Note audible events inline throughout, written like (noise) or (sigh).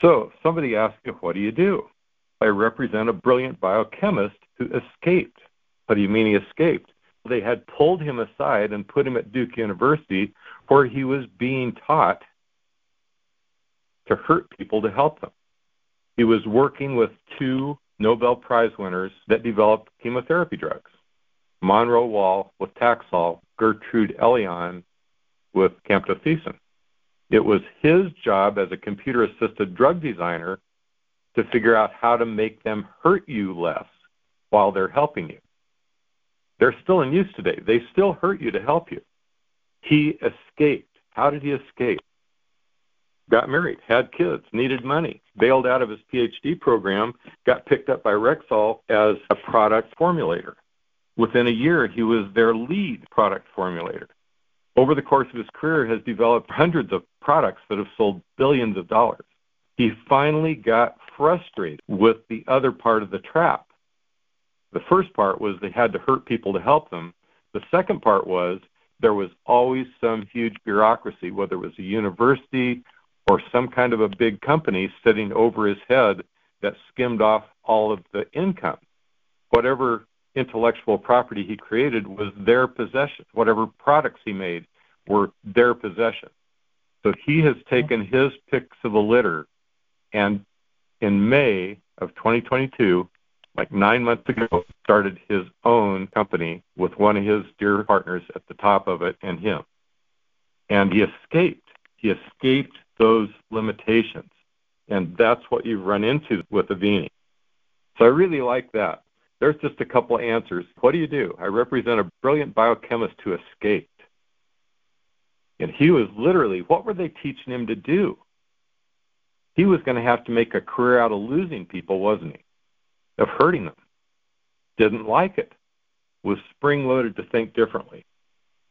So somebody asked you, what do you do? I represent a brilliant biochemist who escaped. What do you mean he escaped? They had pulled him aside and put him at Duke University where he was being taught to hurt people to help them. He was working with two Nobel Prize winners that developed chemotherapy drugs. Monroe Wall with Taxol, Gertrude Elion with camptothecin. It was his job as a computer assisted drug designer to figure out how to make them hurt you less while they're helping you. They're still in use today. They still hurt you to help you. He escaped. How did he escape? Got married, had kids, needed money, bailed out of his PhD program, got picked up by Rexall as a product formulator. Within a year, he was their lead product formulator. Over the course of his career, has developed hundreds of products that have sold billions of dollars. He finally got frustrated with the other part of the trap. The first part was they had to hurt people to help them. The second part was there was always some huge bureaucracy, whether it was a university or some kind of a big company sitting over his head that skimmed off all of the income. Whatever intellectual property he created was their possession. Whatever products he made were their possession. So he has mm-hmm. taken his picks of the litter, and in May of 2022, like nine months ago, started his own company with one of his dear partners at the top of it and him. And he escaped. He escaped those limitations. And that's what you run into with Avini. So I really like that. There's just a couple answers. What do you do? I represent a brilliant biochemist who escaped. And he was literally, what were they teaching him to do? He was going to have to make a career out of losing people, wasn't he? Of hurting them. Didn't like it. Was spring loaded to think differently.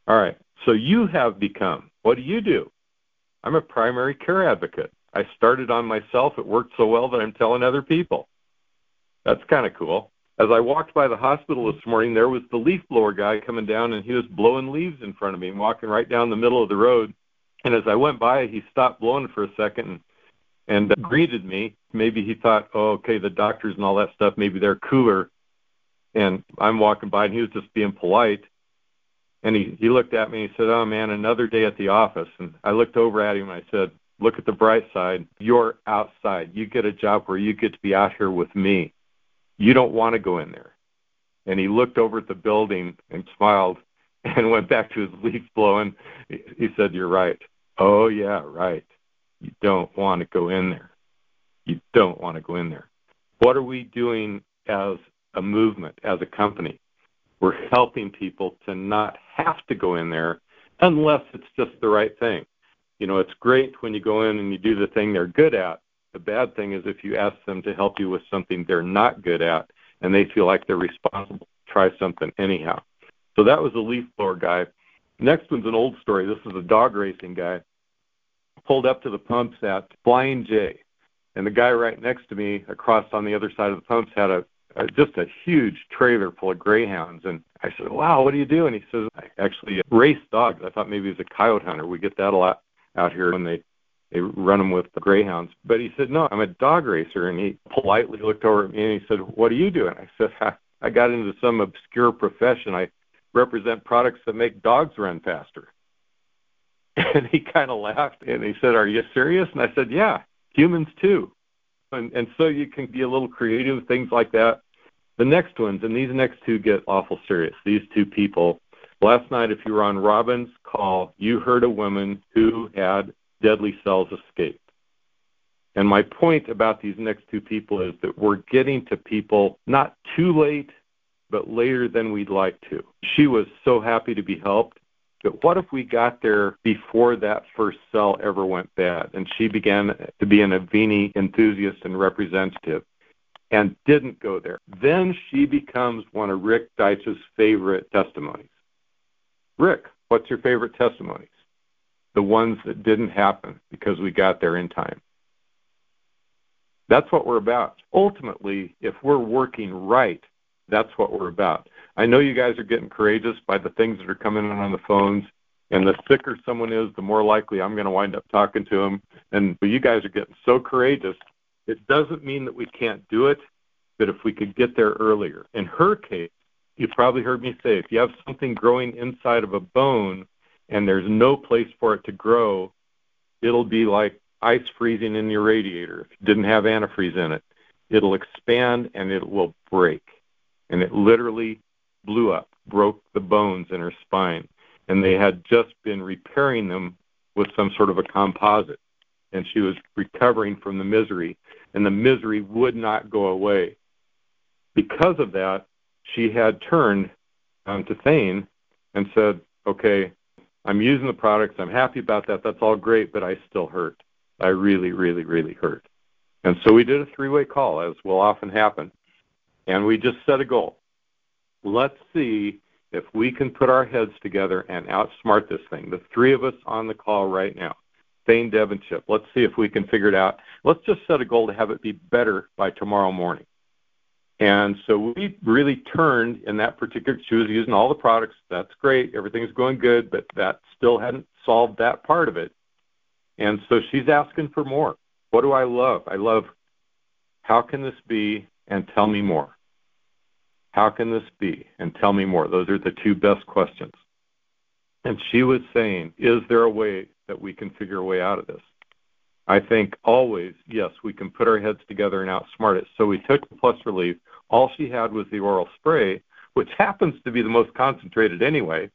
All right. So you have become, what do you do? I'm a primary care advocate. I started on myself. It worked so well that I'm telling other people. That's kind of cool. As I walked by the hospital this morning, there was the leaf blower guy coming down, and he was blowing leaves in front of me, and walking right down the middle of the road. And as I went by, he stopped blowing for a second and, and uh, greeted me. Maybe he thought, oh, okay, the doctors and all that stuff, maybe they're cooler. And I'm walking by, and he was just being polite. And he, he looked at me and he said, Oh man, another day at the office. And I looked over at him and I said, Look at the bright side. You're outside. You get a job where you get to be out here with me. You don't want to go in there. And he looked over at the building and smiled and (laughs) went back to his leaf blowing. He said, You're right. Oh, yeah, right. You don't want to go in there. You don't want to go in there. What are we doing as a movement, as a company? We're helping people to not have to go in there unless it's just the right thing. You know, it's great when you go in and you do the thing they're good at. The bad thing is if you ask them to help you with something they're not good at and they feel like they're responsible try something anyhow. So that was the leaf blower guy. Next one's an old story. This is a dog racing guy. Pulled up to the pumps at Flying J. And the guy right next to me across on the other side of the pumps had a uh, just a huge trailer full of greyhounds. And I said, "Wow, what do you do?" And he says, "I actually race dogs." I thought maybe he was a coyote hunter. We get that a lot out here when they they run them with the greyhounds. But he said, "No, I'm a dog racer." And he politely looked over at me and he said, "What do you do?" And I said, I, "I got into some obscure profession. I represent products that make dogs run faster." (laughs) And he kind of laughed and he said, "Are you serious?" And I said, "Yeah, humans too." And, and so you can be a little creative, things like that. The next ones, and these next two get awful serious. These two people. Last night, if you were on Robin's call, you heard a woman who had deadly cells escape. And my point about these next two people is that we're getting to people not too late, but later than we'd like to. She was so happy to be helped. But what if we got there before that first cell ever went bad and she began to be an Avini enthusiast and representative and didn't go there? Then she becomes one of Rick Deitch's favorite testimonies. Rick, what's your favorite testimonies? The ones that didn't happen because we got there in time. That's what we're about. Ultimately, if we're working right, that's what we're about. I know you guys are getting courageous by the things that are coming in on the phones And the sicker someone is, the more likely I'm going to wind up talking to them. And but you guys are getting so courageous. It doesn't mean that we can't do it, but if we could get there earlier. In her case, you probably heard me say if you have something growing inside of a bone and there's no place for it to grow, it'll be like ice freezing in your radiator if you didn't have antifreeze in it. It'll expand and it will break. And it literally blew up, broke the bones in her spine. And they had just been repairing them with some sort of a composite. And she was recovering from the misery, and the misery would not go away. Because of that, she had turned um, to Thane and said, Okay, I'm using the products. I'm happy about that. That's all great, but I still hurt. I really, really, really hurt. And so we did a three way call, as will often happen. And we just set a goal. Let's see if we can put our heads together and outsmart this thing. The three of us on the call right now, Thane, Chip. Let's see if we can figure it out. Let's just set a goal to have it be better by tomorrow morning. And so we really turned in that particular, she was using all the products. That's great. Everything's going good, but that still hadn't solved that part of it. And so she's asking for more. What do I love? I love, how can this be? And tell me more. How can this be? And tell me more. Those are the two best questions. And she was saying, is there a way that we can figure a way out of this? I think always, yes, we can put our heads together and outsmart it. So we took the plus relief. All she had was the oral spray, which (laughs) happens to be the most concentrated anyway.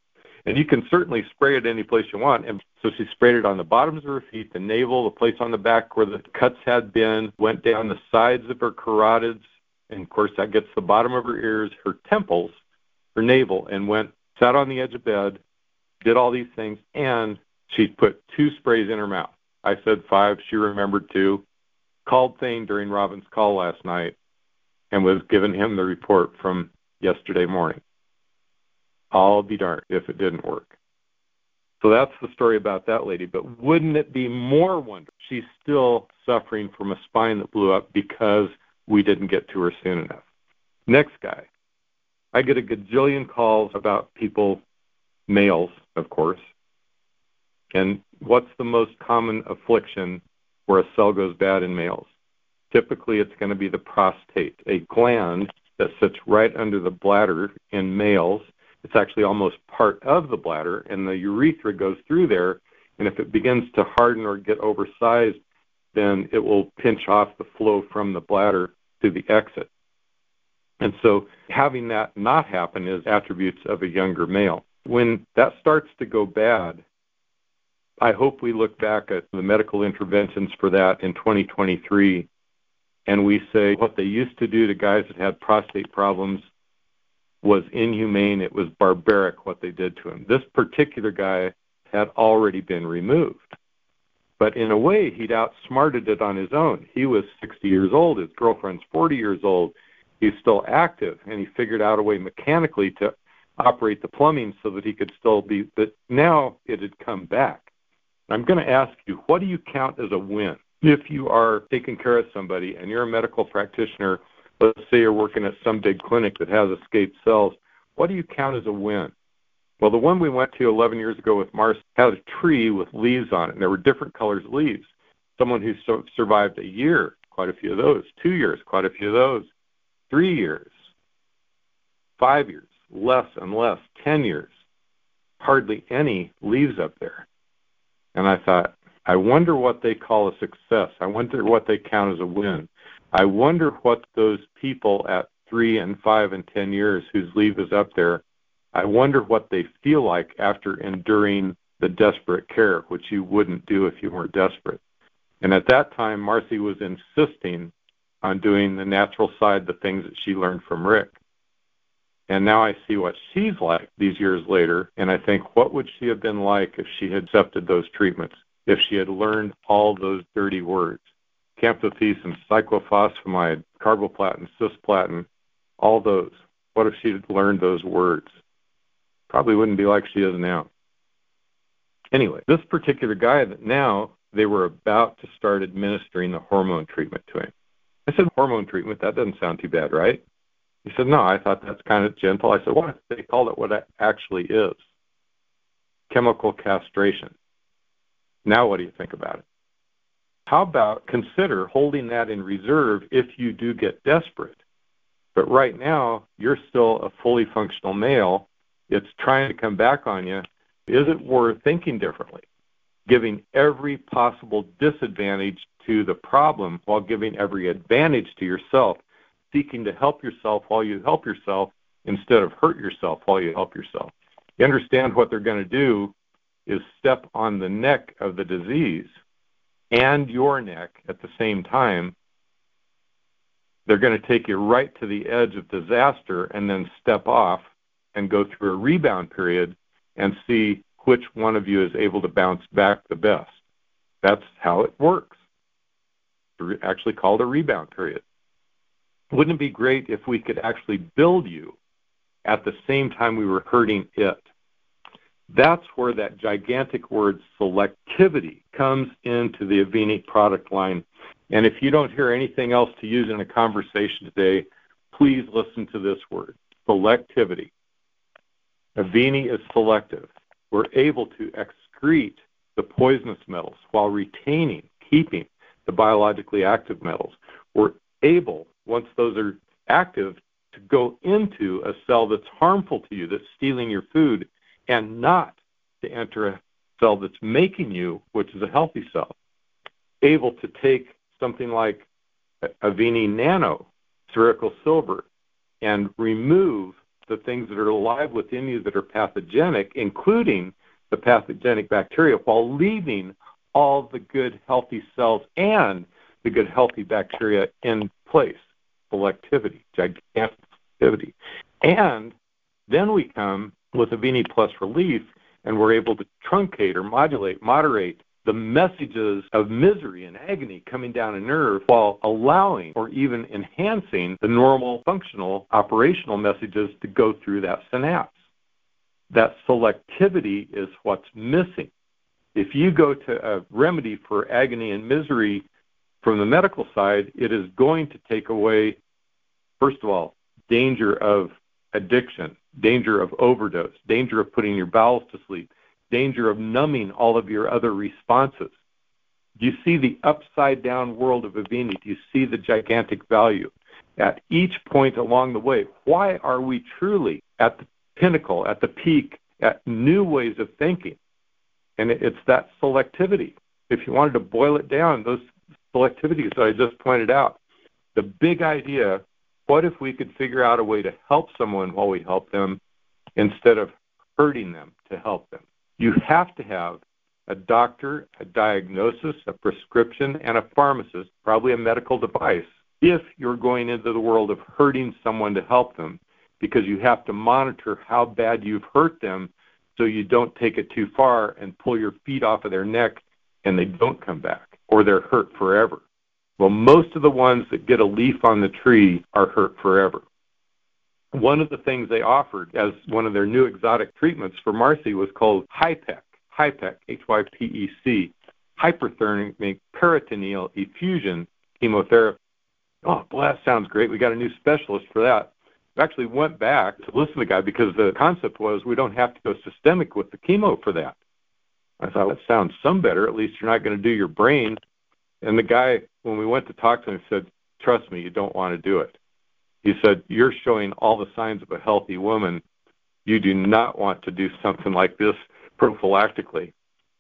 And you can certainly spray it any place you want. And so she sprayed it on the bottoms of her feet, the navel, the place on the back where the cuts had been, went down the sides of her carotids, and of course that gets the bottom of her ears, her temples, her navel, and went sat on the edge of bed, did all these things, and she put two sprays in her mouth. I said five. She remembered two. Called Thane during Robin's call last night and was giving him the report from yesterday morning. I'll be darned if it didn't work. So that's the story about that lady. But wouldn't it be more wonderful? She's still suffering from a spine that blew up because we didn't get to her soon enough. Next guy. I get a gajillion calls about people, males, of course, and what's the most common affliction where a cell goes bad in males? Typically, it's going to be the prostate, a gland that sits right under the bladder in males. It's actually almost part of the bladder, and the urethra goes through there. And if it begins to harden or get oversized, then it will pinch off the flow from the bladder to the exit. And so having that not happen is attributes of a younger male. When that starts to go bad, I hope we look back at the medical interventions for that in 2023 and we say what they used to do to guys that had prostate problems was inhumane. It was barbaric what they did to him. This particular guy had already been removed. But in a way, he'd outsmarted it on his own. He was 60 years old. His girlfriend's 40 years old. He's still active, and he figured out a way mechanically to operate the plumbing so that he could still be. But now it had come back. I'm going to ask you, what do you count as a win? If you are taking care of somebody and you're a medical practitioner, let's say you're working at some big clinic that has escaped cells, what do you count as a win? Well, the one we went to 11 years ago with Mars had a tree with leaves on it, and there were different colors of leaves. Someone who so- survived a year, quite a few of those. Two years, quite a few of those. Three years. Five years, less and less. Ten years, hardly any leaves up there. And I thought, I wonder what they call a success. I wonder what they count as a win. I wonder what those people at three and five and ten years whose leave is up there, I wonder what they feel like after enduring the desperate care, which you wouldn't do if you weren't desperate. And at that time, Marcy was insisting on doing the natural side, the things that she learned from Rick. And now I see what she's like these years later, and I think, what would she have been like if she had accepted those treatments, if she had learned all those dirty words? Camptothecin, cyclophosphamide, carboplatin, cisplatin, all those. What if she had learned those words? Probably wouldn't be like she is now. Anyway, this particular guy that now they were about to start administering the hormone treatment to him. I said, hormone treatment, that doesn't sound too bad, right? He said, No, I thought that's kind of gentle. I said, What if they called it what it actually is? chemical castration. Now, what do you think about it? How about consider holding that in reserve if you do get desperate? But right now, you're still a fully functional male. It's trying to come back on you. Is it worth thinking differently? Giving every possible disadvantage to the problem while giving every advantage to yourself, seeking to help yourself while you help yourself instead of hurt yourself while you help yourself. You understand what they're going to do is step on the neck of the disease and your neck at the same time. They're going to take you right to the edge of disaster and then step off and go through a rebound period and see which one of you is able to bounce back the best. That's how it works. It's actually called a rebound period. Wouldn't it be great if we could actually build you at the same time we were hurting it? That's where that gigantic word selectivity comes into the Avini product line. And if you don't hear anything else to use in a conversation today, please listen to this word selectivity. Avini is selective. We're able to excrete the poisonous metals while retaining, keeping the biologically active metals. We're able, once those are active, to go into a cell that's harmful to you, that's stealing your food, and not to enter a cell that's making you, which is a healthy cell, able to take something like Avini Nano, spherical silver, and remove the things that are alive within you that are pathogenic, including the pathogenic bacteria, while leaving all the good healthy cells and the good healthy bacteria in place. Selectivity, gigantic selectivity. And then we come with a Avini Plus Relief, and we're able to truncate or modulate, moderate the messages of misery and agony coming down a nerve while allowing or even enhancing the normal functional operational messages to go through that synapse. That selectivity is what's missing. If you go to a remedy for agony and misery from the medical side, it is going to take away, first of all, danger of addiction, danger of overdose, danger of putting your bowels to sleep, danger of numbing all of your other responses. Do you see the upside down world of Avini? Do you see the gigantic value? At each point along the way, why are we truly at the pinnacle, at the peak, at new ways of thinking? And it's that selectivity. If you wanted to boil it down, those selectivities that I just pointed out, the big idea what if we could figure out a way to help someone while we help them instead of hurting them to help them? You have to have a doctor, a diagnosis, a prescription, and a pharmacist, probably a medical device, if you're going into the world of hurting someone to help them, because you have to monitor how bad you've hurt them so you don't take it too far and pull your feet off of their neck and they don't come back or they're hurt forever. Well, most of the ones that get a leaf on the tree are hurt forever. One of the things they offered as one of their new exotic treatments for Marcy was called HYPEC, HYPEC, H-Y-P-E-C, hyperthermic peritoneal effusion chemotherapy. Oh, boy, that sounds great. We got a new specialist for that. We actually went back to listen to the guy because the concept was we don't have to go systemic with the chemo for that. I thought that sounds some better. At least you're not going to do your brain and the guy, when we went to talk to him, said, Trust me, you don't want to do it. He said, You're showing all the signs of a healthy woman. You do not want to do something like this prophylactically.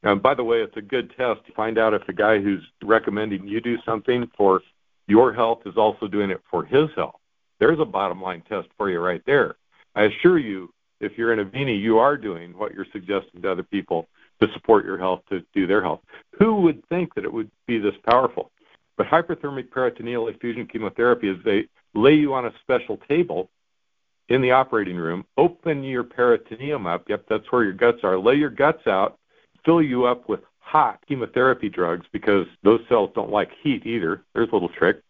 And by the way, it's a good test to find out if the guy who's recommending you do something for your health is also doing it for his health. There's a bottom line test for you right there. I assure you, if you're in Avini, you are doing what you're suggesting to other people to support your health, to do their health. Who would think that it would be this powerful? But hyperthermic peritoneal effusion chemotherapy is they lay you on a special table in the operating room, open your peritoneum up. Yep, that's where your guts are. Lay your guts out, fill you up with hot chemotherapy drugs because those cells don't like heat either. There's a little trick.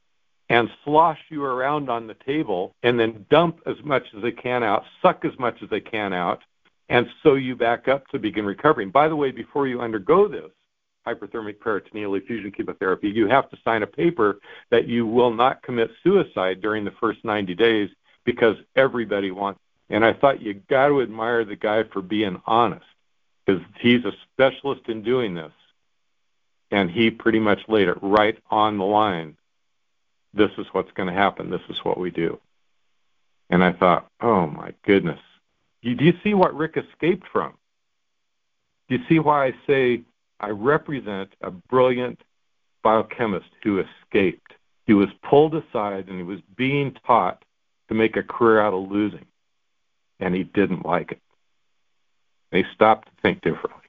And slosh you around on the table and then dump as much as they can out, suck as much as they can out, and sew you back up to begin recovering. By the way, before you undergo this hyperthermic peritoneal effusion chemotherapy, you have to sign a paper that you will not commit suicide during the first 90 days because everybody wants. And I thought you got to admire the guy for being honest. because he's a specialist in doing this. And he pretty much laid it right on the line. This is what's going to happen. This is what we do. And I thought, oh my goodness. Do you see what Rick escaped from? Do you see why I say I represent a brilliant biochemist who escaped? He was pulled aside and he was being taught to make a career out of losing. And he didn't like it. They stopped to think differently.